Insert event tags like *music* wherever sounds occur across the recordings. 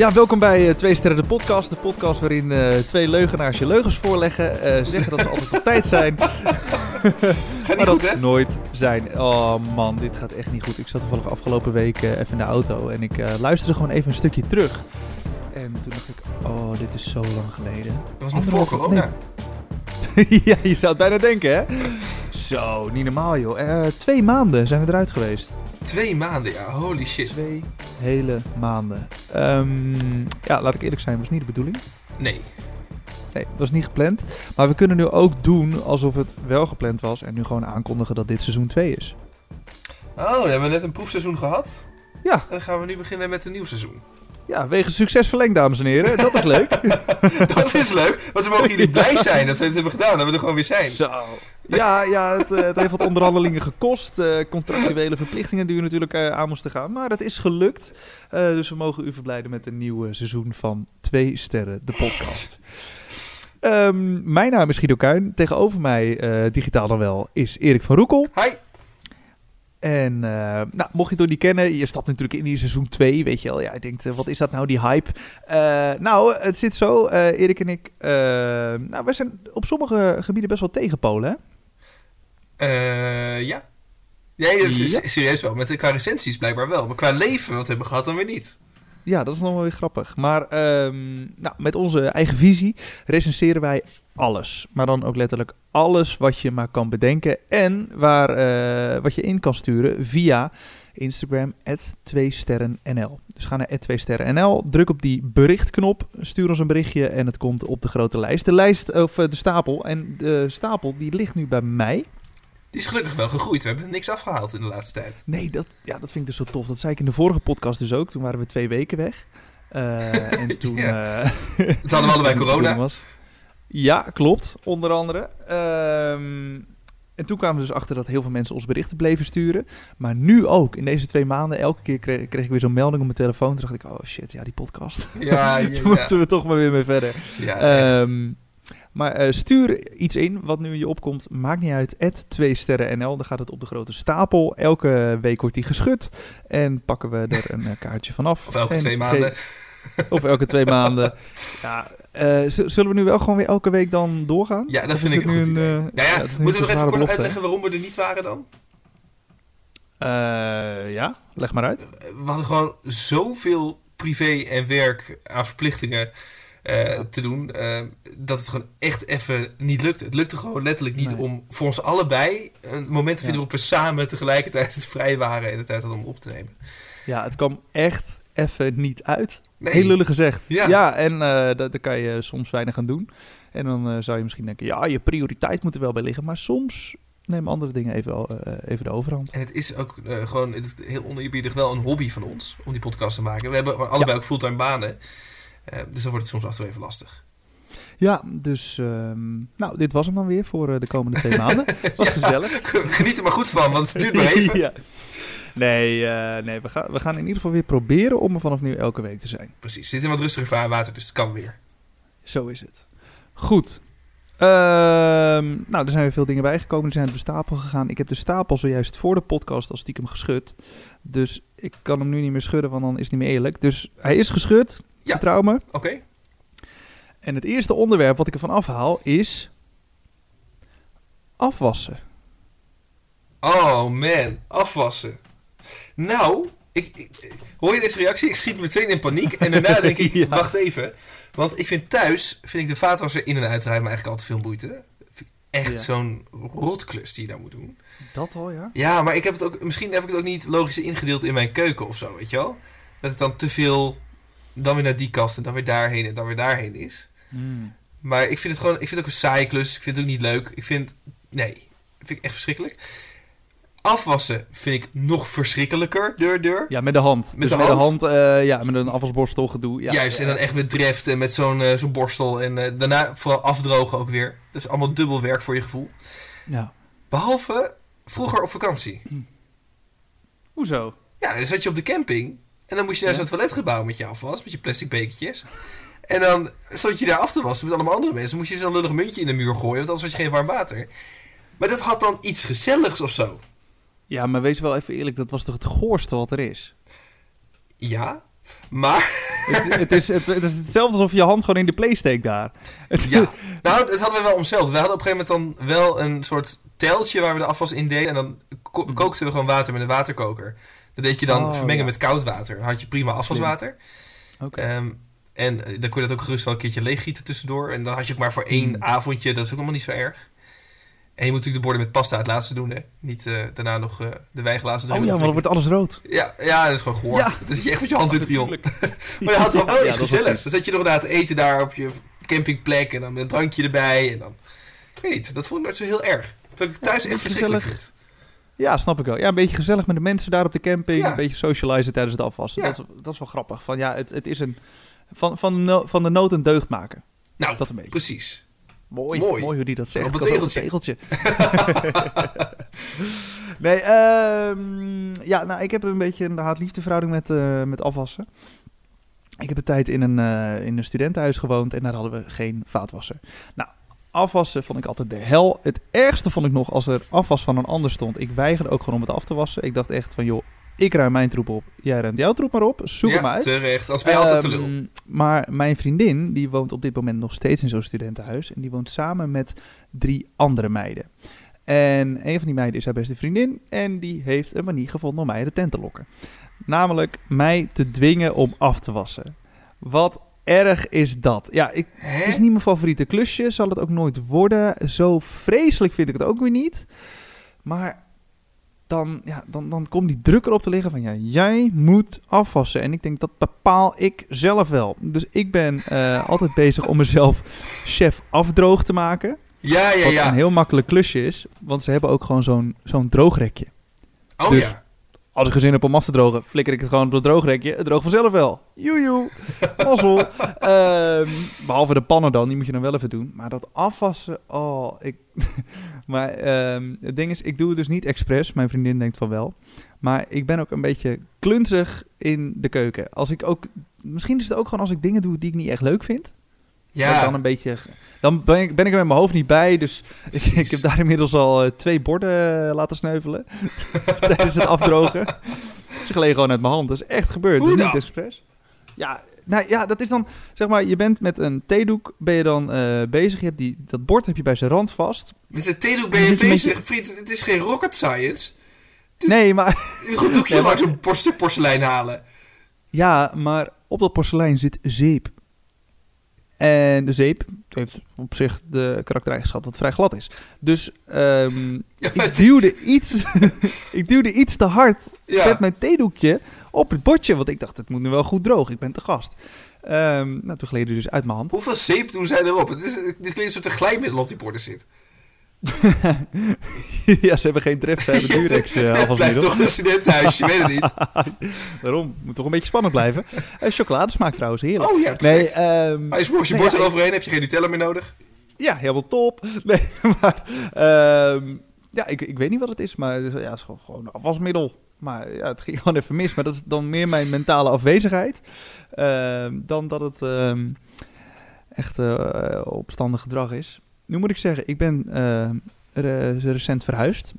Ja, welkom bij uh, Twee Sterren de podcast. De podcast waarin uh, twee leugenaars je leugens voorleggen. Uh, zeggen dat ze altijd op tijd zijn. *laughs* Gaat maar dat hè? nooit zijn. Oh man, dit gaat echt niet goed. Ik zat toevallig afgelopen week even in de auto en ik luisterde gewoon even een stukje terug. En toen dacht ik, oh, dit is zo lang geleden. Dat was nog voor corona. Nee. *laughs* ja, je zou het bijna denken, hè? Zo, niet normaal, joh. twee maanden zijn we eruit geweest. Twee maanden, ja. Holy shit. Twee hele maanden. Um, ja, laat ik eerlijk zijn, was niet de bedoeling. Nee. Nee, dat was niet gepland. Maar we kunnen nu ook doen alsof het wel gepland was. En nu gewoon aankondigen dat dit seizoen 2 is. Oh, we hebben net een proefseizoen gehad. Ja. Dan gaan we nu beginnen met een nieuw seizoen. Ja, wegens succes verlengd, dames en heren. Dat is leuk. *laughs* dat is leuk, want we mogen jullie *laughs* blij zijn dat we het hebben gedaan. Dat we er gewoon weer zijn. Zo. Ja, ja het, het heeft wat onderhandelingen gekost. Uh, contractuele verplichtingen die we natuurlijk uh, aan moesten gaan. Maar het is gelukt. Uh, dus we mogen u verblijden met een nieuw seizoen van Twee Sterren, de podcast. Um, mijn naam is Guido Kuin. Tegenover mij, digitaal dan wel, is Erik van Roekel. Hi. En uh, nou, mocht je het nog niet kennen, je stapt natuurlijk in die seizoen 2, weet je wel. Ja, je denkt, uh, wat is dat nou, die hype? Uh, nou, het zit zo, Erik en ik, nou, wij zijn op sommige gebieden best wel tegen Polen, hè? ja. Nee, is, ja. serieus wel. Met de qua recensies blijkbaar wel. Maar qua leven wat hebben we gehad dan weer niet. Ja, dat is nog wel weer grappig. Maar um, nou, met onze eigen visie recenseren wij alles. Maar dan ook letterlijk alles wat je maar kan bedenken. En waar, uh, wat je in kan sturen via Instagram, 2sterrennl. Dus ga naar 2sterrennl, druk op die berichtknop, stuur ons een berichtje en het komt op de grote lijst. De lijst, of de stapel, en de stapel die ligt nu bij mij. Die is gelukkig wel gegroeid. We hebben niks afgehaald in de laatste tijd. Nee, dat, ja, dat vind ik dus zo tof. Dat zei ik in de vorige podcast dus ook. Toen waren we twee weken weg. Uh, en *laughs* toen... ja. uh, het hadden we allebei *laughs* corona. Was. Ja, klopt. Onder andere. Um, en toen kwamen we dus achter dat heel veel mensen ons berichten bleven sturen. Maar nu ook, in deze twee maanden, elke keer kreeg, kreeg ik weer zo'n melding op mijn telefoon. Toen dacht ik, oh shit, ja, die podcast. Ja, *laughs* moeten we toch maar weer mee verder. Ja, um, maar uh, stuur iets in wat nu je opkomt. Maakt niet uit. 2 sterren NL. Dan gaat het op de grote stapel. Elke week wordt die geschud. En pakken we er een kaartje vanaf. Of elke en twee maanden. *laughs* Of elke twee maanden. Ja, uh, zullen we nu wel gewoon weer elke week dan doorgaan? Ja, dat vind ik een goed een, uh, ja, ja, ja Moeten we nog even kort belofte, uitleggen waarom we er niet waren dan? Uh, ja, leg maar uit. We hadden gewoon zoveel privé en werk aan verplichtingen uh, te doen, uh, dat het gewoon echt even niet lukte. Het lukte gewoon letterlijk niet nee. om voor ons allebei een moment te vinden ja. waarop we samen tegelijkertijd *laughs* vrij waren en de tijd hadden om op te nemen. Ja, het kwam echt even niet uit. Nee. Heel lullig gezegd. Ja, ja en uh, daar, daar, kan je soms weinig aan doen. En dan uh, zou je misschien denken, ja, je prioriteit moet er wel bij liggen. Maar soms nemen andere dingen even, uh, even de overhand. En het is ook gewoon het is heel oneerbiedig wel een hobby van ons om die podcast te maken. We hebben gewoon allebei ja. ook fulltime banen. dus dan wordt het soms af en toe even lastig. Ja, dus um, nou, dit was hem dan weer voor de komende twee maanden. *laughs* Was ja, gezellig. Geniet er maar goed van, want het duurt maar even. *laughs* ja. Nee, uh, nee we, gaan, we gaan in ieder geval weer proberen om er vanaf nu elke week te zijn. Precies, we zitten in wat rustiger vaarwater, dus het kan weer. Zo is het. Goed. Uh, nou, er zijn weer veel dingen bijgekomen. Er zijn de stapel gegaan. Ik heb de stapel zojuist voor de podcast al stiekem geschud. Dus ik kan hem nu niet meer schudden, want dan is het niet meer eerlijk. Dus hij is geschud. Ja. Vertrouw me. Oké. Okay. En het eerste onderwerp wat ik ervan afhaal is... afwassen. Oh man, afwassen. Nou, ik, ik, hoor je deze reactie? Ik schiet meteen in paniek. En daarna denk ik, *laughs* ja. wacht even. Want ik vind thuis, vind ik de vaatwasser in- en uitruimen eigenlijk al te veel moeite. Vind ik echt ja. zo'n rotklus die je daar moet doen. Dat al, ja? Ja, maar ik heb het ook, misschien heb ik het ook niet logisch ingedeeld in mijn keuken of zo, weet je wel? Dat het dan te veel, dan weer naar die kast en dan weer daarheen en dan weer daarheen is. Mm. Maar ik vind het gewoon, ik vind het ook een saaie klus. Ik vind het ook niet leuk. Ik vind, nee, vind ik echt verschrikkelijk. Afwassen vind ik nog verschrikkelijker, deur, deur. Ja, met de hand. Met dus de met hand? de hand, uh, ja, met een afwasborstel gedoe. Ja, Juist, ja. en dan echt met dreft en met zo'n uh, zo'n borstel. En uh, daarna vooral afdrogen ook weer. Dat is allemaal dubbel werk voor je gevoel. Ja. Behalve vroeger op vakantie. Hm. Hoezo? Ja, dan zat je op de camping. En dan moest je naar ja. zo'n toiletgebouw met je afwas, met je plastic bekertjes. En dan stond je daar af te wassen met allemaal andere mensen. Dan moest je zo'n lullig muntje in de muur gooien, want anders had je geen warm water. Maar dat had dan iets gezelligs of zo. Ja, maar wees wel even eerlijk, dat was toch het goorste wat er is? Ja, maar het, het, is, het, het is hetzelfde alsof je hand gewoon in de play steekt daar. Ja, nou, dat hadden we wel omzelfd. We hadden op een gegeven moment dan wel een soort teltje waar we de afwas in deden. En dan ko- kookten we gewoon water met een waterkoker. Dat deed je dan Oh, vermengen ja. met koud water. Dan had je prima afwaswater. Oké. Ehm, en eh, dan kon je dat ook gerust wel een keertje leeggieten tussendoor. En dan had je ook maar voor één Hmm. avondje. Dat is ook allemaal niet zo erg. En je moet natuurlijk de borden met pasta het laatste doen, hè. Niet eh, daarna nog eh, de wijnglazen Oh ja, maar dan wordt alles rood. Ja, ja, dat is gewoon goor. Ja. Dan zit je echt met je hand in het riool. Natuurlijk. *laughs* Maar je had wel, Ja, wel ja, iets dat is gezelligs. Dan zat je nog inderdaad te eten daar op je campingplek. En dan met een drankje erbij. En dan... Ik weet niet, dat vond ik nooit zo heel erg. Terwijl ik thuis Ja, echt dat is verschrikkelijk vind. Ja, snap ik wel. Ja, een beetje gezellig met de mensen daar op de camping. Ja. Een beetje socializen tijdens het afwassen. Ja. Dat, is, dat is wel grappig. Van, ja, het, het is een... Van, van, van de nood een deugd maken. Nou, Dat een beetje. precies. Mooi, Mooi. mooi. hoe die dat zegt. Op een tegeltje. tegeltje. *laughs* *laughs* nee, ehm, ja, nou, ik heb een beetje een haat-liefde verhouding met, eh, met afwassen. Ik heb een tijd in een, eh, in een studentenhuis gewoond en daar hadden we geen vaatwasser. Nou, afwassen vond ik altijd de hel. Het ergste vond ik nog als er afwas van een ander stond. Ik weigerde ook gewoon om het af te wassen. Ik dacht echt van, joh, ik ruim mijn troep op. Jij ruimt jouw troep maar op. Zoek ja, hem uit. terecht. Als ben je altijd te lul. Ehm, Maar mijn vriendin, die woont op dit moment nog steeds in zo'n studentenhuis. En die woont samen met drie andere meiden. En een van die meiden is haar beste vriendin. En die heeft een manier gevonden om mij de tent te lokken. Namelijk mij te dwingen om af te wassen. Wat erg is dat? Ja, ik, het is niet mijn favoriete klusje. Zal het ook nooit worden. Zo vreselijk vind ik het ook weer niet. Maar dan, ja, dan, dan komt die druk erop te liggen van... Ja, jij moet afwassen. En ik denk, dat bepaal ik zelf wel. Dus ik ben eh, *laughs* altijd bezig om mezelf chef afdroog te maken. Ja, ja, Wat ja. een heel makkelijk klusje is. Want ze hebben ook gewoon zo'n zo'n droogrekje. Oh dus- ja. Als ik gezin heb om af te drogen, flikker ik het gewoon op het droogrekje. Het droogt vanzelf wel. Joejoe. Mazzel. *laughs* Ehm, behalve de pannen dan, die moet je dan wel even doen. Maar dat afwassen, oh, ik... *laughs* maar ehm, het ding is, ik doe het dus niet expres. Mijn vriendin denkt van wel. Maar ik ben ook een beetje klunzig in de keuken. Als ik ook... Misschien is het ook gewoon als ik dingen doe die ik niet echt leuk vind. Ik dan Ja. een beetje... Dan ben ik, ben ik er met mijn hoofd niet bij. Dus *laughs* ik, ik heb daar inmiddels al eh, twee borden eh, laten sneuvelen. *laughs* tijdens het afdrogen. Ze gleden gewoon uit mijn hand. Dat is echt gebeurd. Hoe dus niet dan? expres. Ja, nou ja, dat is dan... Zeg maar, je bent met een theedoek ben je dan eh, bezig. Je hebt die, dat bord heb je bij zijn rand vast. Met de theedoek ben je bezig. Vriend, het is geen rocket science. Nee, maar... Goed doekje *laughs* Ja, maar- langs een stuk porselein halen. Ja, maar op dat porselein zit zeep. En de zeep heeft op zich de karaktereigenschap dat het vrij glad is. Dus ehm, *laughs* Ja, ik, duwde iets, *laughs* ik duwde iets te hard ja. met mijn theedoekje op het bordje. Want ik dacht, het moet nu wel goed droog. Ik ben te gast. Ehm, nou, toen gleed hij dus uit mijn hand. Hoeveel zeep doen zij erop? Het is, dit klinkt alsof er glijmiddel op die borden zit. *laughs* ja, ze hebben geen tref, ze hebben Durex uh, Het blijft toch een studentenhuisje, je weet het niet. *laughs* Daarom, moet toch een beetje spannend blijven. Uh, chocoladesmaak trouwens, heerlijk. Oh ja, nee, perfect. als je nee, bord ja, eroverheen, heb je geen Nutella meer nodig. Ja, helemaal top. *laughs* Nee, maar... ehm, ja, ik, ik weet niet wat het is, maar het is- ja, het is gewoon, gewoon een afwasmiddel. Maar ja, het ging gewoon even mis. Maar dat is dan meer mijn mentale afwezigheid... ehm, dan dat het echt eh, opstandig gedrag is. Nu moet ik zeggen, ik ben eh, re- recent verhuisd.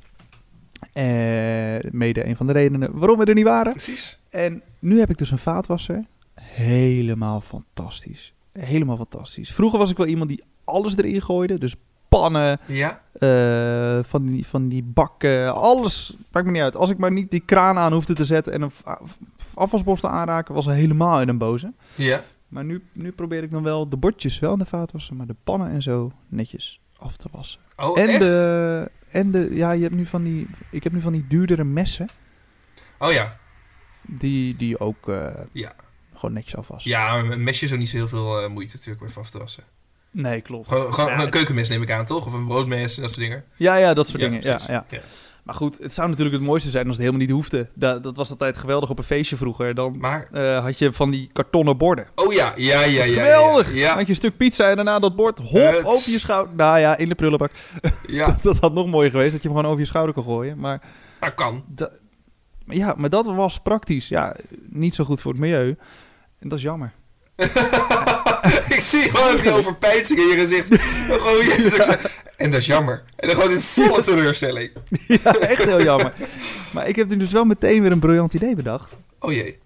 Eh, mede een van de redenen waarom we er niet waren. Precies. En nu heb ik dus een vaatwasser. Helemaal fantastisch. Helemaal fantastisch. Vroeger was ik wel iemand die alles erin gooide. Dus pannen, Ja. eh, van, die, van die bakken, alles. Maakt me niet uit. Als ik maar niet die kraan aan hoefde te zetten en een afwasborstel aanraken, was helemaal in een boze. Ja. Maar nu, nu probeer ik dan wel de bordjes wel in de vaat wassen, maar de pannen en zo netjes af te wassen. Oh, en echt? de, en de, ja, je hebt nu van die, ik heb nu van die duurdere messen, Oh ja. die, die ook eh, Ja. gewoon netjes afwassen. Ja, een mesje is ook niet zo heel veel eh, moeite natuurlijk om even af te wassen. Nee, klopt. Gewoon, gewoon Ja, een keukenmes neem ik aan, toch? Of een broodmes en dat soort dingen. Ja, ja, dat soort dingen. Ja, ja. Maar goed, het zou natuurlijk het mooiste zijn als het helemaal niet hoefde. Dat, dat was altijd geweldig op een feestje vroeger. Dan Maar, eh, had je van die kartonnen borden. oh ja, ja, ja, ja. geweldig! Ja, Had je een stuk pizza en daarna dat bord, hop, Het- over je schouder. Nou ja, in de prullenbak. ja. *laughs* dat had nog mooier geweest, dat je hem gewoon over je schouder kon gooien. Maar, dat kan. da- ja, maar dat was praktisch. Ja, niet zo goed voor het milieu. En dat is jammer. *laughs* ik zie gewoon die overpeinzing in je gezicht. Gewoon je En dat is jammer. En dan gewoon in volle teleurstelling. ja, echt heel jammer. Maar ik heb nu dus wel meteen weer een briljant idee bedacht. Oh jee.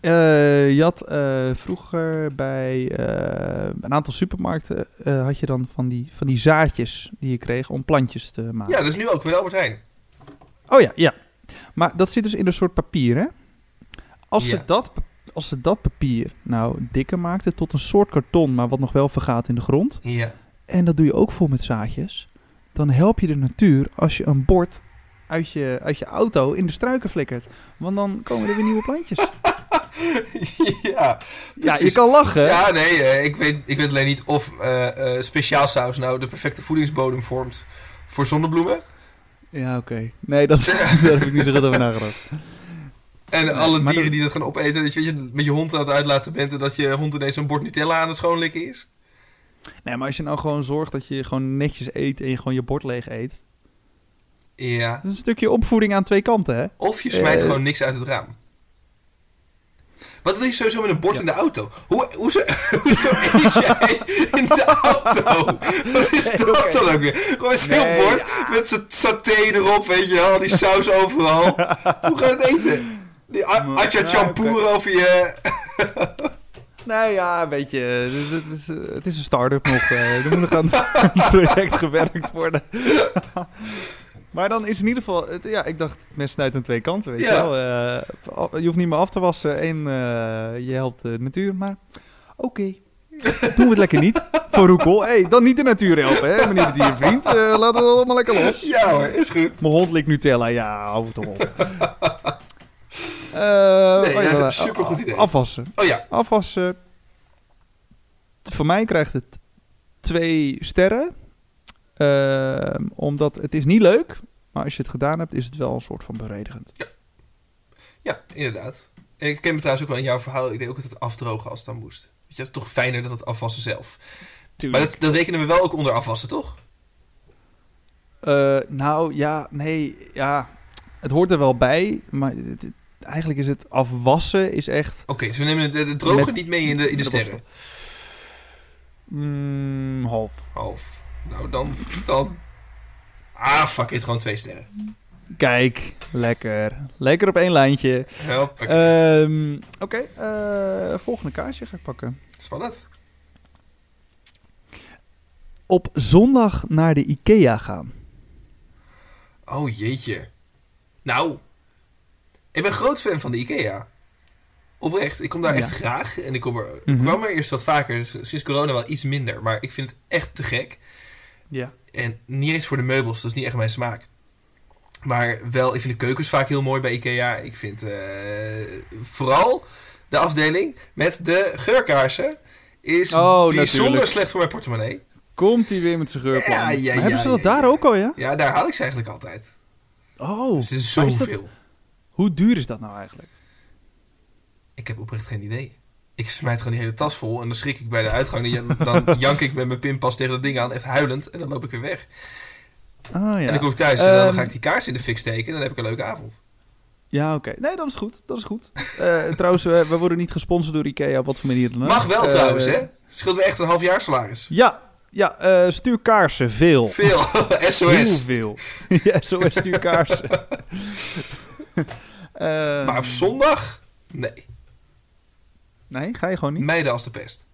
Eh, je had eh, vroeger bij eh, een aantal supermarkten had je dan van die, van die zaadjes die je kreeg om plantjes te maken. Ja, dat is nu ook met Albert Heijn. Oh ja, ja. Maar dat zit dus in een soort papier, hè? Als, Ja. ze dat, als ze dat papier nou dikker maakten tot een soort karton, maar wat nog wel vergaat in de grond, Ja. en dat doe je ook vol met zaadjes, dan help je de natuur als je een bord uit je, uit je auto in de struiken flikkert. Want dan komen er weer nieuwe plantjes. *laughs* ja, ja, je kan lachen. Ja, nee, eh, ik, weet, ik weet alleen niet of eh speciaal saus nou de perfecte voedingsbodem vormt voor zonnebloemen. Ja, oké. Nee, dat, *laughs* daar heb ik niet zo goed over nagedacht. En Nee, alle dieren dat- die dat gaan opeten, dat je, weet je met je hond aan het uitlaten bent en dat je hond ineens een bord Nutella aan het schoonlikken is. Nee, maar als je nou gewoon zorgt dat je gewoon netjes eet en je gewoon je bord leeg eet. Ja. Dat is een stukje opvoeding aan twee kanten, hè? Of je smijt Eh. gewoon niks uit het raam. Wat doe je sowieso met een bord Ja. in de auto? Hoe, hoe, zo, *laughs* hoezo eet jij in de auto? Wat is Nee, dat dan ook weer? Gewoon een heel Nee, bord met zo'n saté erop, weet je wel. Die saus overal. *laughs* Hoe ga je het eten? Die atja oké. champoer over je... *laughs* Nou ja, weet je, het, het is, eh, het is een start-up nog. eh, er moet nog aan het *laughs* project gewerkt worden. *laughs* maar dan is in ieder geval, het, ja, ik dacht, mes snijdt aan twee kanten, weet Ja. je wel. Eh, je hoeft niet meer af te wassen en eh, je helpt de natuur, maar oké. Doen we het lekker niet voor Roekel. hey, dan niet de natuur helpen, hè, meneer de diervriend. Eh, laten we het allemaal lekker los. Ja hoor, is goed. Mijn hond likt Nutella, ja, hou het toch op. Eh, Nee, oh ja, ja, supergoed idee. Afwassen. Oh ja, Afwassen. Voor mij krijgt het twee sterren. Ehm, omdat het is niet leuk. Maar als je het gedaan hebt, is het wel een soort van bevredigend. ja, inderdaad. Ik ken me trouwens ook wel in jouw verhaal. Ik deed ook altijd afdrogen als het dan moest. Weet je, het is toch fijner dan het afwassen zelf. Maar dat, dat rekenen we wel ook onder afwassen, toch? Eh, nou ja, nee, ja. Het hoort er wel bij. Maar het- het- eigenlijk is het afwassen is echt... Oké, dus we nemen de, de droge Met- niet mee in de, in de de sterren. Mm, half. Half. Nou, dan, dan... Ah, fuck it, gewoon twee sterren. Kijk, lekker. Lekker op één lijntje. Help. Ehm, Oké, eh, volgende kaartje ga ik pakken. Spannend. Op zondag naar de IKEA gaan. Oh, jeetje. Nou, ik ben groot fan van de IKEA. Oprecht, ik kom daar Ja. echt graag. En ik, kom er, Mhm. kwam er eerst wat vaker, dus sinds corona wel iets minder. Maar ik vind het echt te gek. Ja. En niet eens voor de meubels, dat is niet echt mijn smaak. Maar wel, ik vind de keukens vaak heel mooi bij IKEA. Ik vind eh, vooral de afdeling met de geurkaarsen is Oh, bijzonder natuurlijk. slecht voor mijn portemonnee. Komt hij weer met zijn geurplan? Ja, ja, maar hebben ze dat daar ook al, ja? Ja, daar haal ik ze eigenlijk altijd. Oh, Dus het is maar is dat- zoveel. Hoe duur is dat nou eigenlijk? Ik heb oprecht geen idee. Ik smijt gewoon die hele tas vol en dan schrik ik bij de uitgang. Dan, dan *laughs* jank ik met mijn pinpas tegen dat ding aan, echt huilend. En dan loop ik weer weg. Oh ja. En dan kom ik thuis en dan Ehm, ga ik die kaars in de fik steken. En dan heb ik een leuke avond. Ja, oké. Nee, dat is goed. Dat is goed. Eh, *laughs* trouwens, we, we worden niet gesponsord door IKEA op wat voor manier dan ook. Mag wel Eh, trouwens, hè? Scheelt me echt een half jaar salaris. Ja, ja eh, stuur kaarsen. Veel. Veel. *laughs* Heel SOS. veel. ja, zo is stuur kaarsen. *laughs* Ehm, Maar op zondag? Nee. Nee, ga je gewoon niet? Meiden als de pest.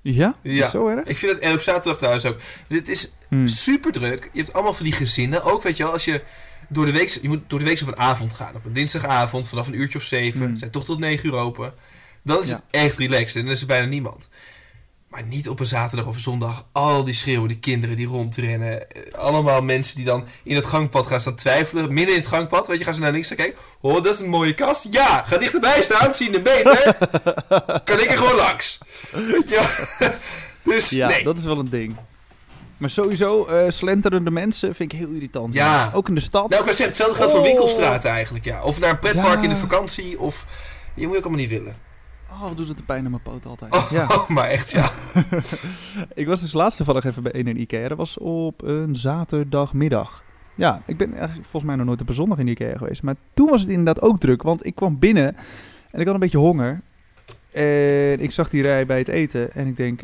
Ja? Ja. Zo erg? Ik vind het, en op zaterdag trouwens ook. Dit is Hmm. super druk. Je hebt allemaal van die gezinnen. Ook weet je wel, als je door de week, je moet door de week op een avond gaan. Op een dinsdagavond vanaf een uurtje of zeven. Hmm. Zijn toch tot negen uur open. Dan is Ja. het echt relaxed en dan is er bijna niemand. Maar niet op een zaterdag of een zondag. Al die schreeuwende kinderen die rondrennen. Eh, Allemaal mensen die dan in het gangpad gaan staan twijfelen. Midden in het gangpad, weet je, gaan ze naar links gaan kijken. Oh, dat is een mooie kast. Ja, ga dichterbij staan, zien hem beter. *laughs* kan ik er gewoon langs. Weet je wel? *laughs* Dus Ja, nee. dat is wel een ding. Maar sowieso, eh, slenterende mensen vind ik heel irritant. Ja. Ook in de stad. Nou, ik kan zeggen, hetzelfde geldt voor Oh. winkelstraten eigenlijk, ja. Of naar een pretpark Ja. in de vakantie, of... Je moet ook allemaal niet willen. Oh, wat doet het de pijn aan mijn poot altijd. Oh, Ja. *laughs* maar echt, ja. *laughs* Ik was dus laatst toevallig even bij een in Ikea. Dat was op een zaterdagmiddag. Ja, ik ben eigenlijk volgens mij nog nooit op een zondag in Ikea geweest. Maar toen was het inderdaad ook druk. Want ik kwam binnen en ik had een beetje honger. En ik zag die rij bij het eten. En ik denk,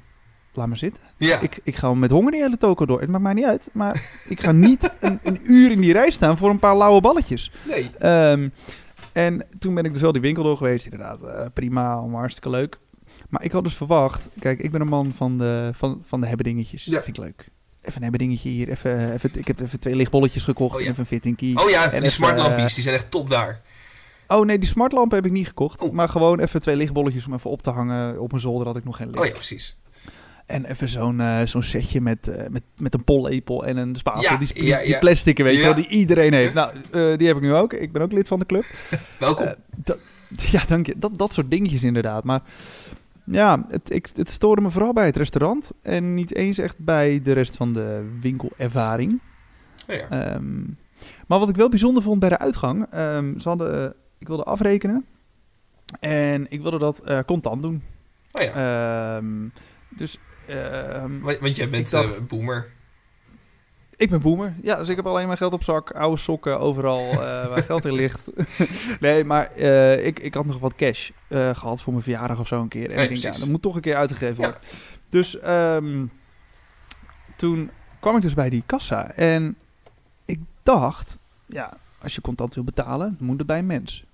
laat maar zitten. Ja, Ik, ik ga met honger die hele toko door. Het maakt mij niet uit. Maar ik ga niet *laughs* een, een uur in die rij staan voor een paar lauwe balletjes. nee. Ehm, En toen ben ik dus wel die winkel door geweest. Inderdaad, eh, prima, allemaal hartstikke leuk. Maar ik had dus verwacht... Kijk, ik ben een man van de, van, van de hebben dingetjes. Ja. Dat vind ik leuk. Even een hebben dingetje hier. Even, even, ik heb even twee lichtbolletjes gekocht. Oh ja. Even een fitting key. Oh ja, En die even, smartlampjes, die zijn echt top daar. Oh nee, die smartlampen heb ik niet gekocht. Oh. Maar gewoon even twee lichtbolletjes om even op te hangen. Op mijn zolder had ik nog geen licht. Oh ja, precies. En even zo'n eh, zo'n setje met, eh, met, met een pollepel en een spatel. Ja, die, ja, die plastic, weet je wel, die iedereen heeft. *laughs* Nou, eh, die heb ik nu ook. Ik ben ook lid van de club. *laughs* Welkom. *laughs* Ja, dank je. Dat, dat soort dingetjes inderdaad. Maar ja, het, ik, het stoorde me vooral bij het restaurant. En niet eens echt bij de rest van de winkelervaring. ja. Ehm, maar wat ik wel bijzonder vond bij de uitgang. ehm, ze hadden, ik wilde afrekenen. En ik wilde dat contant doen. oh ja. Ehm, dus Want, want jij bent dacht- eh, boomer. ik ben boomer. Ja, dus ik heb alleen maar geld op zak. Oude sokken overal eh, *laughs* waar geld in ligt. *laughs* nee, maar eh, ik, ik had nog wat cash eh, gehad voor mijn verjaardag of zo een keer. En Nee, ik denk, ja, dat moet toch een keer uitgegeven Ja. worden. Dus ehm, toen kwam ik dus bij die kassa. En ik dacht, ja, als je contant wil betalen, moet het bij een mens.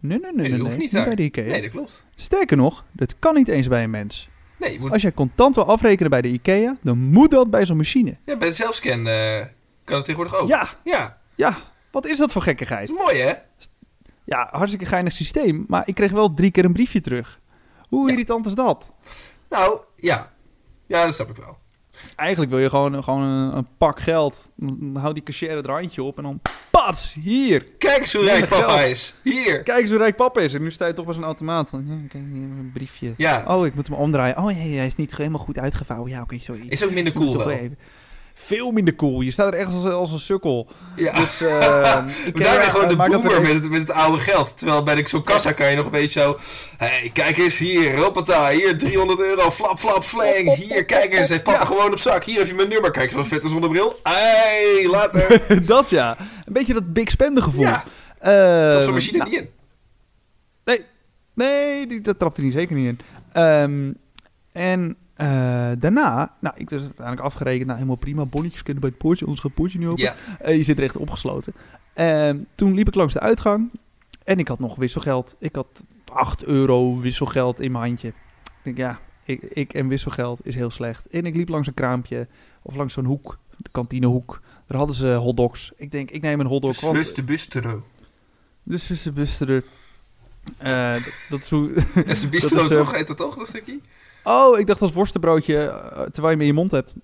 Nee, nee, nee, Nee, nee. dat hoeft nee, niet daar. bij de Ikea. Nee, dat klopt. Sterker nog, dat kan niet eens bij een mens. Nee, je moet... Als jij contant wil afrekenen bij de Ikea, dan moet dat bij zo'n machine. Ja, bij de zelfscan eh, kan het tegenwoordig ook. Ja, Ja, ja. Wat is dat voor gekkigheid? dat is mooi hè? Ja, hartstikke geinig systeem. Maar ik kreeg wel drie keer een briefje terug. Hoe Ja. irritant is dat? Nou, ja. Ja, dat snap ik wel. Eigenlijk wil je gewoon, gewoon een, een pak geld. Dan houdt die cashier het randje op en dan... Pats! Hier! Kijk eens hoe rijk papa geld. is. Hier. Kijk eens hoe rijk papa is. En nu sta je toch bij zo'n automaat. Van, ja, kijk, hier een briefje. Ja, Oh, ik moet hem omdraaien. Oh, nee, hij is niet helemaal goed uitgevouwen. Ja, oké, sorry. is ook minder cool wel. even- Veel minder cool. Je staat er echt als, als een sukkel. Ja. Dus, *laughs* ik ken- daar ben gewoon de er boomer met het, met het oude geld. Terwijl bij zo'n kassa kan je nog een beetje zo... Hé, hey, kijk eens hier, hoppata, hier 300 euro, flap, flap, flang. Hier, kijk eens, heeft papa Ja. gewoon op zak. Hier heb je mijn nummer. Kijk, zo'n vette zonnebril. Hey, later. *laughs* dat ja. Een beetje dat big spender gevoel. Ja, dat zo'n machine nou, niet in. Nee, die, dat trapt hij niet zeker niet in. Ehm, en eh, daarna, nou, ik dus uiteindelijk afgerekend, nou, helemaal prima. Bonnetjes kunnen bij het poortje, anders gaat het poortje niet open. Ja, Eh, je zit er echt opgesloten. Ehm, toen liep ik langs de uitgang en ik had nog wisselgeld. Ik had 8 euro wisselgeld in mijn handje. Ik denk, ja, ik, ik en wisselgeld is heel slecht. En ik liep langs een kraampje of langs zo'n hoek, de kantinehoek. Daar hadden ze hotdogs. Ik denk, ik neem een hotdog. de bustero. Dus is de. Eh, dat, is hoe... *laughs* Dat is de bistro toch? Heet dat toch, dat stukje? Oh, ik dacht als worstenbroodje eh, terwijl je hem in je mond hebt.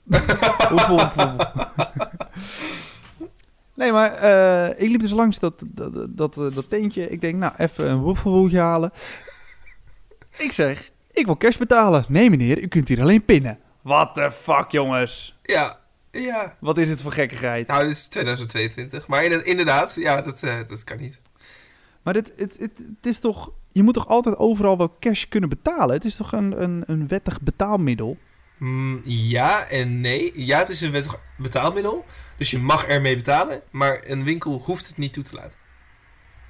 Oef, oef, oef. nee, maar eh, ik liep dus langs dat, dat, dat, eh, dat tentje. Ik denk, nou, even een woefelwoetje halen. Ik zeg, ik wil cash betalen. Nee meneer, u kunt hier alleen pinnen. What the fuck, jongens? Ja, ja. Wat is dit voor gekkigheid? Nou, dit is 2022. Maar inderdaad- ja, dat, dat kan niet. Maar dit, het, het, het is toch... Je moet toch altijd overal wel cash kunnen betalen? Het is toch een, een, een wettig betaalmiddel? Mm, ja en nee. Ja, het is een wettig betaalmiddel. Dus je mag ermee betalen. Maar een winkel hoeft het niet toe te laten.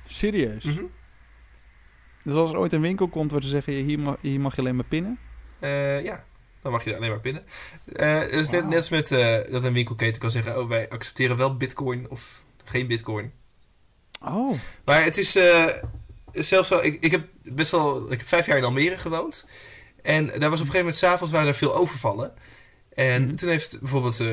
Serieus? Mhm. Dus als er ooit een winkel komt waar ze zeggen, hier mag, hier mag je alleen maar pinnen. Eh, ja, dan mag je alleen maar pinnen. Eh, het is net, net als met eh, dat een winkelketen kan zeggen... Oh, wij accepteren wel bitcoin of geen bitcoin. Oh. Maar het is zelfs wel... Ik, ik heb best wel... Ik heb vijf jaar in Almere gewoond. En daar was op een gegeven moment... S'avonds waren er veel overvallen. En Mhm. toen heeft bijvoorbeeld eh,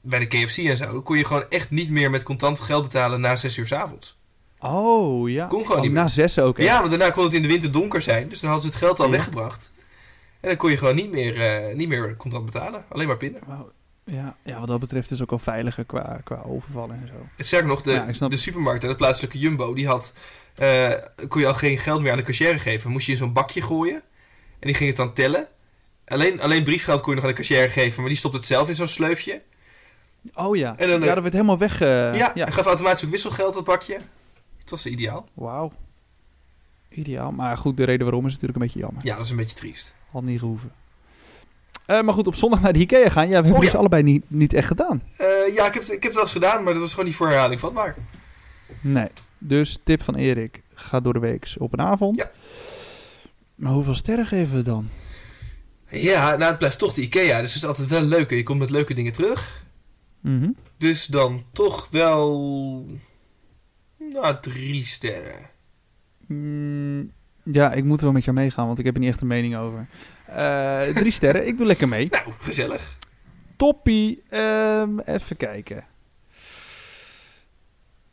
bij de KFC en zo... kon je gewoon echt niet meer met contant geld betalen na zes uur 's avonds. Oh, ja. Kon gewoon Oh, niet na meer. zes ook. echt. Ja, want daarna kon het in de winter donker zijn. Dus dan hadden ze het geld al Ja. weggebracht. En dan kon je gewoon niet meer, eh, niet meer contant betalen. Alleen maar pinnen. Wauw. Ja, ja, wat dat betreft is het ook wel veiliger qua, qua overvallen en zo. Sterker nog, de, Ja, ik snap- de supermarkt, hè, de plaatselijke Jumbo, die had... eh, kon je al geen geld meer aan de cashier geven. Moest je in zo'n bakje gooien. En die ging het dan tellen. Alleen, alleen briefgeld kon je nog aan de cashier geven. Maar die stopt het zelf in zo'n sleufje. Oh ja. En dan, ja, eh, dat werd helemaal weg. eh, ja, ja. en gaf automatisch ook wisselgeld, dat bakje. Het was ideaal. Wauw. Ideaal. Maar goed, de reden waarom is natuurlijk een beetje jammer. Ja, dat is een beetje triest. Had niet gehoeven. Eh, maar goed, op zondag naar de Ikea gaan. Ja, we hebben Oh, dus allebei niet, niet echt gedaan. Ja, ik heb, het, ik heb het wel eens gedaan, maar dat was gewoon niet voor herhaling vatbaar. Nee. Dus tip van Erik. Ga door de week op een avond. Ja. Maar hoeveel sterren geven we dan? Ja, nou, het blijft toch de IKEA. Dus het is altijd wel leuk. Je komt met leuke dingen terug. Mhm. Dus dan toch wel... Nou, drie sterren. Mm, ja, ik moet wel met jou meegaan, want ik heb er niet echt een mening over. Eh, drie *laughs* sterren, ik doe lekker mee. Nou, gezellig. Toppie. Ehm, even kijken.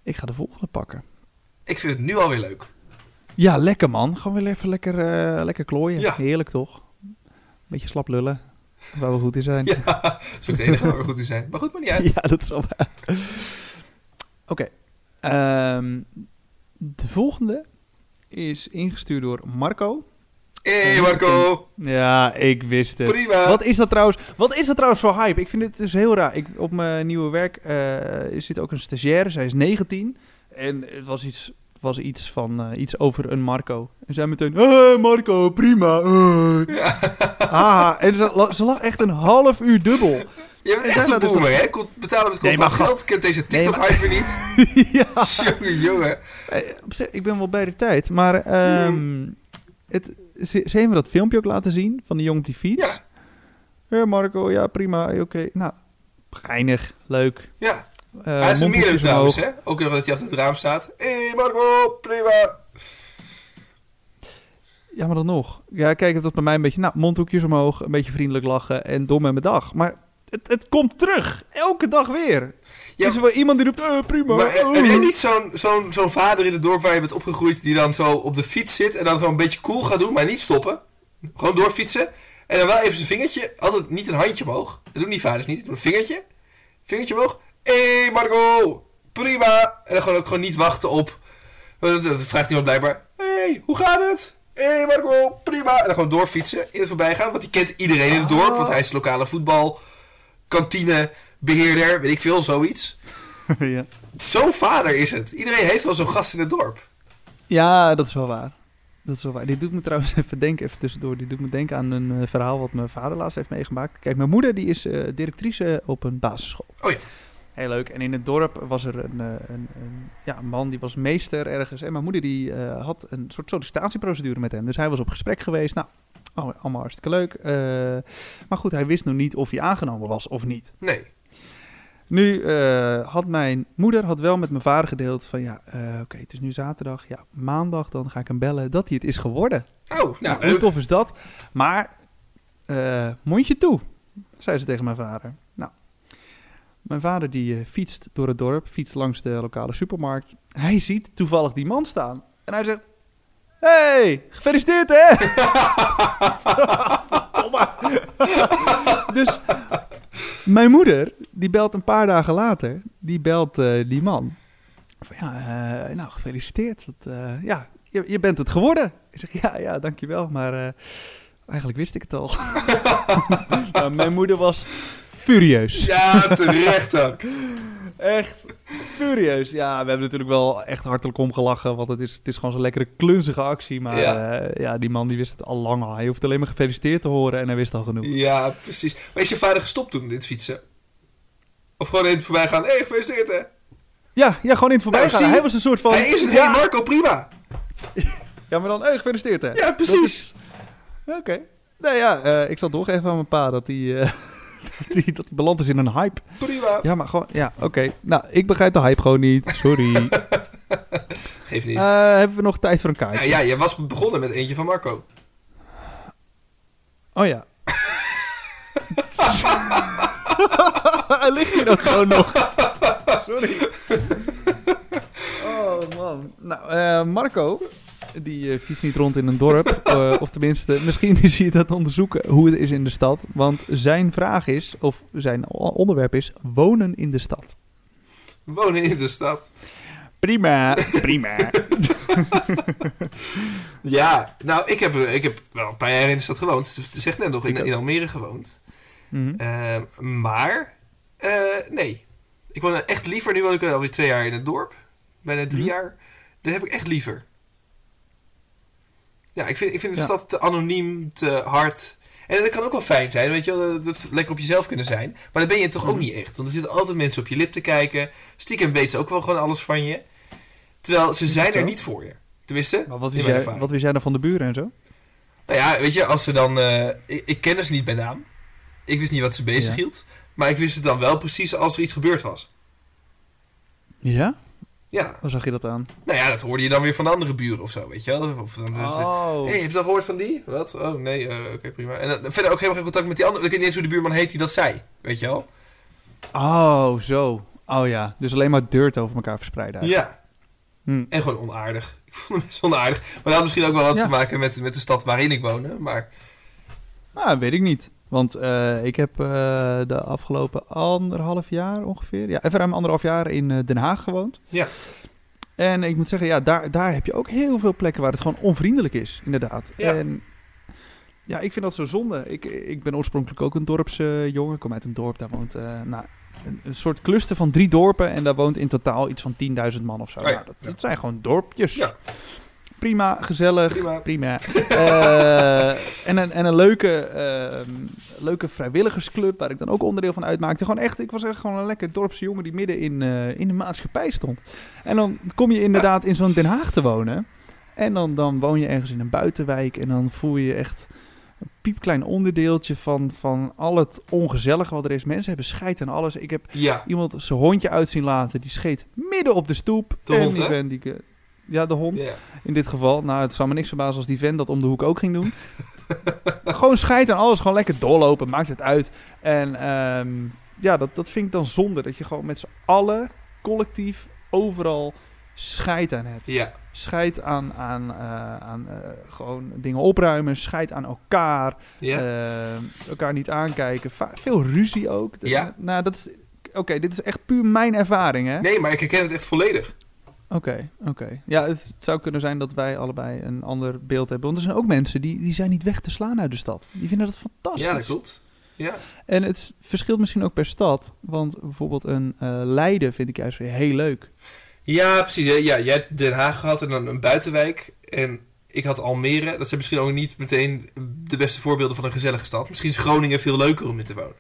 Ik ga de volgende pakken. Ik vind het nu alweer leuk. Ja, lekker man. Gewoon weer even lekker, eh, lekker klooien. Ja. Heerlijk toch? Beetje slap lullen. Waar we goed in zijn. *laughs* Ja, dat is ook het enige waar we goed in zijn. Maar goed, maar niet uit. *laughs* Ja, dat is wel waar. Oké. Ehm, de volgende is ingestuurd door Marco. Hé hey Marco, Ja, ik wist het. prima. Wat is dat trouwens? Wat is dat trouwens voor hype? Ik vind het dus heel raar. Ik, op mijn nieuwe werk eh zit ook een stagiaire. Zij is 19. En het was iets, was iets van eh, iets over een Marco. En zij meteen, hey Marco, prima. hey." *laughs* Ah, en ze, ze lag echt een half uur dubbel. Je bent echt een boomer, hè? Betalen met Nee, contract maar geld. Kent deze Nee, maar- TikTok-hype niet. *laughs* *laughs* ja. Jongen, jongen. Ik ben wel bij de tijd. Maar ehm, het, ze, ze hebben dat filmpje ook laten zien van die jongen op die fiets. Ja, Ja, Marco, ja, prima, oké. Nou, geinig, leuk. ja. Eh, Hij is een mondhoekjes trouwens, hè? Ook nog dat hij achter het raam staat. Hé hey Marco, prima. Ja, maar dan nog. Ja, kijk, het was bij mij een beetje, nou, mondhoekjes omhoog, een beetje vriendelijk lachen en dom met mijn dag. Maar het, het komt terug, elke dag weer. Ja. Is er wel iemand die roept, eh, prima. Maar eh, oh. heb jij niet zo'n zo'n zo'n vader in het dorp waar je bent opgegroeid... die dan zo op de fiets zit en dan gewoon een beetje cool gaat doen, maar niet stoppen? Gewoon doorfietsen. En dan wel even zijn vingertje, altijd niet een handje omhoog. Dat doen die vaders niet. Doe een vingertje. Vingertje omhoog. Hé hey Marco, prima. En dan gewoon ook gewoon niet wachten op... Dat, vraagt iemand blijkbaar. Hé, hey, hoe gaat het? Hé hey Marco, prima. En dan gewoon doorfietsen in het voorbijgaan. Want die kent iedereen in het dorp. Want hij is lokale voetbal, kantine, beheerder, weet ik veel, zoiets. *laughs* ja. Zo'n vader is het. Iedereen heeft wel zo'n gast in het dorp. ja, dat is wel waar. Dat is wel waar. Dit doet me trouwens *laughs* even denken, even tussendoor. Dit doet me denken aan een eh, verhaal wat mijn vader laatst heeft meegemaakt. Kijk, mijn moeder die is eh, directrice op een basisschool. Oh ja. Heel leuk. En in het dorp was er een, eh, een, een, ja, een man die was meester ergens. En mijn moeder die eh, had een soort sollicitatieprocedure met hem. Dus hij was op gesprek geweest. Nou, oh, allemaal hartstikke leuk. Eh, maar goed, hij wist nog niet of hij aangenomen was of niet. Nee. Nu had mijn moeder had wel met mijn vader gedeeld van ja, oké, het is nu zaterdag. Ja, maandag dan ga ik hem bellen dat hij het is geworden. Oh, Nou, nou, hoe tof is dat? Maar eh, mondje toe, zei ze tegen mijn vader. Mijn vader die eh, fietst door het dorp, fietst langs de lokale supermarkt. Hij ziet toevallig die man staan en hij zegt: Hey, gefeliciteerd hè! *laughs* Dus mijn moeder, die belt een paar dagen later, die belt eh, die man. Van ja, eh, nou gefeliciteerd. Want, ja, je, je bent het geworden. Ik zeg ja, ja, dankjewel. Maar eigenlijk wist ik het al. *laughs* Nou, mijn moeder was furieus. Ja, terecht ook. Echt furieus. Ja, we hebben natuurlijk wel echt hartelijk omgelachen. Want het is, het is gewoon zo'n lekkere klunzige actie. Maar Ja. ja. ja, die man die wist het al lang. Hij hoeft alleen maar gefeliciteerd te horen en hij wist al genoeg. Ja, precies. Maar is je vader gestopt toen dit fietsen? Of gewoon in het voorbij gaan? Hé, hey, gefeliciteerd hè. Ja, ja gewoon in het voorbij Nou, gaan. Hij was een soort van... Hij is een ja, hey Marco, prima. *laughs* ja, maar dan, hey, gefeliciteerd hè. Ja, precies. is- Oké. Nou ja, eh, ik zal doorgeven aan mijn pa dat hij... eh, *laughs* dat hij dat beland is in een hype. Prima. Ja, maar gewoon... Ja, oké. Nou, ik begrijp de hype gewoon niet. Sorry. *laughs* Geef niet. Eh, hebben we nog tijd voor een kaartje? ja, je was begonnen met eentje van Marco. Oh ja. *laughs* Hij ligt hier ook gewoon nog. Sorry. Oh man. Nou, eh, Marco, die eh, fietst niet rond in een dorp. *laughs* eh, of tenminste, misschien is hij het onderzoeken hoe het is in de stad. Want zijn vraag is, of zijn onderwerp is, wonen in de stad. Wonen in de stad. Prima, prima. *laughs* Ja, nou, ik heb, ik heb wel een paar jaar in de stad gewoond. Ze zegt net nog in, Almere gewoond. Mhm. Ehm, maar, eh, nee. Ik woon echt liever, nu woon ik alweer twee jaar in het dorp. Bijna drie Mhm. jaar. Dat heb ik echt liever. Ja, ik vind, ik vind de Ja. stad te anoniem, te hard. En dat kan ook wel fijn zijn, weet je wel. Dat, dat lekker op jezelf kunnen zijn. Maar dat ben je toch ook Mhm. niet echt. Want er zitten altijd mensen op je lip te kijken. Stiekem weten ze ook wel gewoon alles van je. Terwijl ze zijn er niet voor je. Tenminste, Maar wat wist, mijn jij, wat wist jij dan van de buren en zo? Nou ja, weet je, als ze dan... eh, ik, ik ken ze niet bij naam. Ik wist niet wat ze bezig Ja. hield. Maar ik wist het dan wel precies als er iets gebeurd was. Ja? Ja. Waar zag je dat aan? Nou ja, dat hoorde je dan weer van de andere buren of zo, weet je wel. Of dan, dus, Oh. hey, heb je dat gehoord van die? Wat? Oh, nee, eh, oké, prima. En dan, verder ook helemaal geen contact met die andere. Ik weet niet eens hoe de buurman heet die dat zei, weet je wel. Oh, zo. Oh ja, dus alleen maar dirt over elkaar verspreiden. eigenlijk. Ja. Hm. En gewoon onaardig. *laughs* Ik vond hem best onaardig. Maar dat had misschien ook wel wat Ja. te maken met, met de stad waarin ik woonde. Maar Nou, weet ik niet. Want eh, ik heb eh, de afgelopen anderhalf jaar ongeveer, ja, even ruim anderhalf jaar in eh, Den Haag gewoond. Ja. En ik moet zeggen, ja, daar, daar heb je ook heel veel plekken waar het gewoon onvriendelijk is, inderdaad. Ja. En ja, ik vind dat zo zonde. Ik, ik ben oorspronkelijk ook een dorpsjongen. ik kom uit een dorp, daar woont nou, een, een soort cluster van drie dorpen. En daar woont in totaal iets van 10.000 man of zo. Oh ja, Nou, dat, ja. dat zijn gewoon dorpjes. Ja. Prima, gezellig. Prima. Prima. Eh, en, een, en een leuke, ehm, leuke vrijwilligersclub, waar ik dan ook onderdeel van uitmaakte. Gewoon echt, ik was echt gewoon een lekker dorpse jongen die midden in, eh, in de maatschappij stond. En dan kom je inderdaad in zo'n Den Haag te wonen. En dan, dan woon je ergens in een buitenwijk en dan voel je je echt een piepklein onderdeeltje van, van al het ongezellige wat er is. Mensen hebben scheid aan alles. Ik heb ja, iemand zijn hondje uit zien laten, die scheet midden op de stoep. De En hond, die vent die ja, de hond in dit geval. Nou, het zou me niks verbazen als die vent dat om de hoek ook ging doen. *laughs* gewoon scheid aan alles, gewoon lekker doorlopen, maakt het uit. En ehm, ja, dat, dat vind ik dan zonde, dat je gewoon met z'n allen collectief overal scheid aan hebt. ja. Scheid aan, aan, eh, aan eh, gewoon dingen opruimen, scheid aan elkaar, ja. eh, elkaar niet aankijken. Va- veel ruzie ook. Ja. Nou, dat is... Oké, dit is echt puur mijn ervaring, hè? Nee, maar ik herken het echt volledig. Oké, oké. Ja, het zou kunnen zijn dat wij allebei een ander beeld hebben. Want er zijn ook mensen die, die zijn niet weg te slaan uit de stad. Die vinden dat fantastisch. Ja, dat klopt. Ja. En het verschilt misschien ook per stad. Want bijvoorbeeld een eh, Leiden vind ik juist weer heel leuk. Ja, precies. hè. Ja, jij hebt Den Haag gehad en dan een buitenwijk. En ik had Almere. Dat zijn misschien ook niet meteen de beste voorbeelden van een gezellige stad. Misschien is Groningen veel leuker om in te wonen.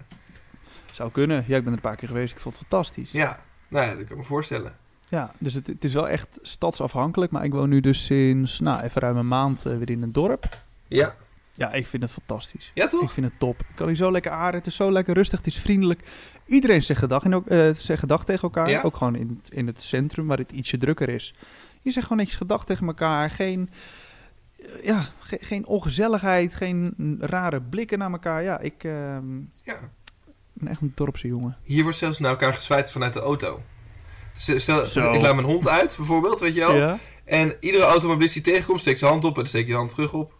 Zou kunnen. Ja, ik ben er een paar keer geweest. Ik vond het fantastisch. Ja, nou ja, dat kan ik me voorstellen. Ja, dus het, het is wel echt stadsafhankelijk. Maar ik woon nu dus sinds, nou, even ruim een maand eh, weer in een dorp. Ja, Ja, ik vind het fantastisch. ja Ik toch? vind het top. Ik kan hier zo lekker aarden. Het is zo lekker rustig. Het is vriendelijk. Iedereen zegt gedag, en ook, eh, zegt gedag tegen elkaar. Ja. Ook gewoon in het, in het centrum waar het ietsje drukker is. Je zegt gewoon netjes gedag tegen elkaar. Geen, eh, ja, ge- geen ongezelligheid. Geen rare blikken naar elkaar. Ja, ik ehm, Ja. ben echt een dorpse jongen. Hier wordt zelfs naar elkaar gezwaaid vanuit de auto. Stel, Zo. ik laat mijn hond uit, bijvoorbeeld, weet je wel. Ja? En iedere automobilist die tegenkomt, steekt zijn hand op en dan steek je de hand terug op.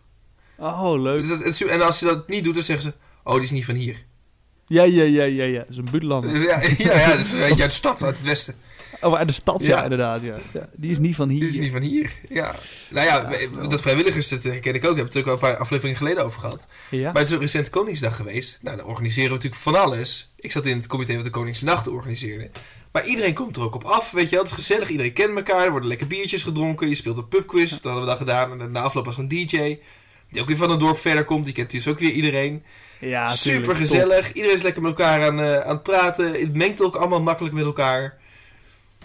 Oh, leuk. Dus dat, en als ze dat niet doet, dan zeggen ze... Oh, die is niet van hier. Ja, ja, ja, ja, ja. Dat is een buurtlander. Dus ja, *laughs* ja, ja, dus je, uit de stad, uit het westen. Oh, uit de stad, ja, Ja. inderdaad. Ja. Ja, die is niet van hier. Die is niet van hier. Ja. Nou ja, dat vrijwilligers, dat herken ik ook. Daar we het ook al een paar afleveringen geleden over gehad. Ja? Maar het is een recent Koningsdag geweest. Nou, dan organiseren we natuurlijk van alles. Ik zat in het comité wat de Koningsnacht organiseerde. Maar iedereen komt er ook op af, weet je wel. Het is gezellig, iedereen kent elkaar. Er worden lekker biertjes gedronken. Je speelt een pubquiz, dat hadden we dan gedaan. En na afloop was er een DJ. Die ook weer van een dorp verder komt. Die kent dus ook weer iedereen. ja, Super gezellig. Iedereen is lekker met elkaar aan, eh, aan het praten. Het mengt ook allemaal makkelijk met elkaar.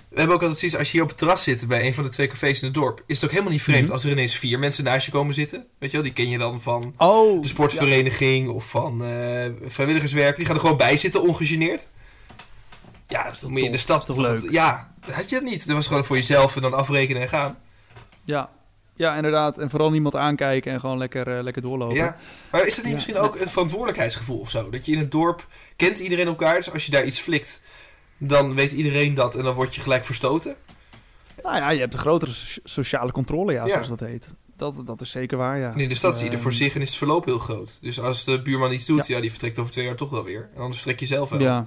We hebben ook altijd zoiets, als je hier op het terras zit bij een van de twee cafés in het dorp, is het ook helemaal niet vreemd Mhm. als er ineens vier mensen naast je komen zitten. Weet je wel, die ken je dan van Oh, de sportvereniging of van eh, vrijwilligerswerk. Die gaan er gewoon bij zitten, ongegeneerd. Ja, dat toch moet je in de stad. Toch dat- leuk? ja, had je het niet. Dat was gewoon voor jezelf en dan afrekenen en gaan. Ja. ja, inderdaad. En vooral niemand aankijken en gewoon lekker, eh, lekker doorlopen. Ja. Maar is dat niet Ja. misschien ook een verantwoordelijkheidsgevoel of zo? Dat je in het dorp kent iedereen elkaar, dus als je daar iets flikt, dan weet iedereen dat en dan word je gelijk verstoten. Nou ja, je hebt een grotere so- sociale controle, ja, Ja. zoals dat heet. Dat, dat is zeker waar, ja. En in de stad zie je er voor Ehm, zich en is het verloop heel groot. Dus als de buurman iets doet, Ja. ja, die vertrekt over twee jaar toch wel weer. En anders vertrek je zelf wel. Ja,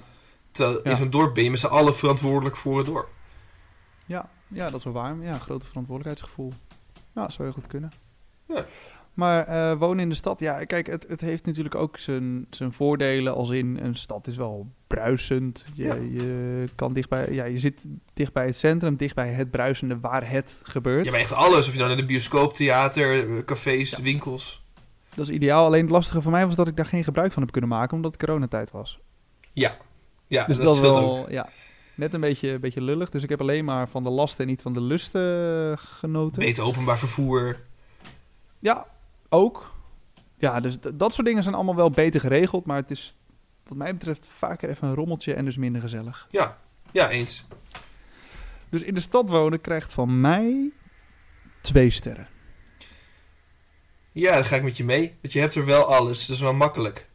Terwijl in zo'n dorp ben je met z'n allen verantwoordelijk voor het dorp. ja, ja, dat is wel waar. Ja, een grote verantwoordelijkheidsgevoel. Ja, dat zou heel goed kunnen. Ja. Maar eh, wonen in de stad, ja, kijk, het, het heeft natuurlijk ook zijn, zijn voordelen. Als in, een stad is wel bruisend. Je, Ja. je, kan dichtbij, ja, je zit dicht bij het centrum, dicht bij het bruisende waar het gebeurt. Ja, maar echt alles. Of je nou naar de bioscoop, theater, eh, cafés, Ja. winkels. Dat is ideaal. Alleen het lastige voor mij was dat ik daar geen gebruik van heb kunnen maken, omdat het coronatijd was. Ja, ja dus dat, dat, wel, ook. ja, net een beetje, een beetje lullig. Dus ik heb alleen maar van de lasten en niet van de lusten eh, genoten. Beter openbaar vervoer. Ja, ook. Ja, dus dat soort dingen zijn allemaal wel beter geregeld, maar het is wat mij betreft vaker even een rommeltje en dus minder gezellig. Ja, ja eens. Dus in de stad wonen krijgt van mij twee sterren. Ja, dan ga ik met je mee. Want je hebt er wel alles. Dat is wel makkelijk.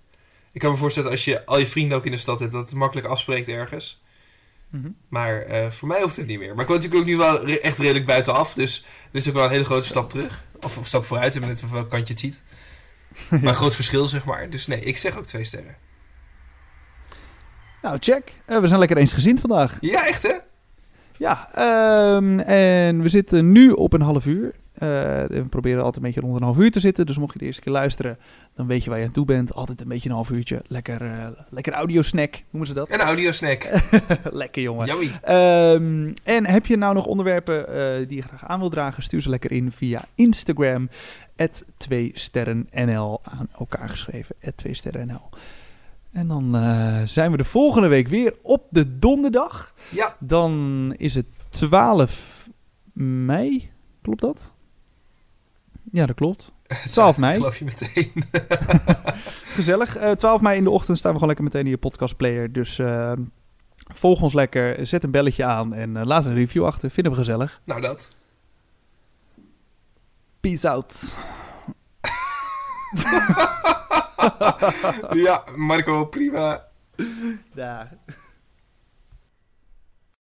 Ik kan me voorstellen als je al je vrienden ook in de stad hebt, dat het makkelijk afspreekt ergens. Mhm. Maar eh, voor mij hoeft het niet meer. Maar ik woon natuurlijk ook nu wel re- echt redelijk buitenaf. Dus dit is ook wel een hele grote stap terug. Of een stap vooruit, net van welk kant je het ziet. *laughs* Maar een groot verschil, zeg maar. Dus nee, ik zeg ook twee sterren. Nou, check. Eh, we zijn lekker eensgezind vandaag. Ja, echt hè? Ja, ehm, en we zitten nu op een half uur. Eh, we proberen altijd een beetje rond een half uur te zitten. Dus mocht je de eerste keer luisteren, dan weet je waar je aan toe bent. Altijd een beetje een half uurtje. Lekker, eh lekker audiosnack, noemen ze dat? En een audiosnack. *laughs* lekker jongen. Ehm, en heb je nou nog onderwerpen eh, die je graag aan wilt dragen? Stuur ze lekker in via Instagram. 2 sterrennl aan elkaar geschreven. 2 sterrennl. En dan zijn we de volgende week weer op de donderdag. Ja, Dan is het 12 mei. Klopt dat? Ja, dat klopt. *laughs* 12 mei. geloof je meteen. *laughs* Gezellig. Eh 12 mei in de ochtend staan we gewoon lekker meteen in je podcastplayer. Dus eh, volg ons lekker. Zet een belletje aan en eh, laat een review achter. Vinden we gezellig. nou, dat. Peace out. *laughs* Ja, Marco, prima. Daar.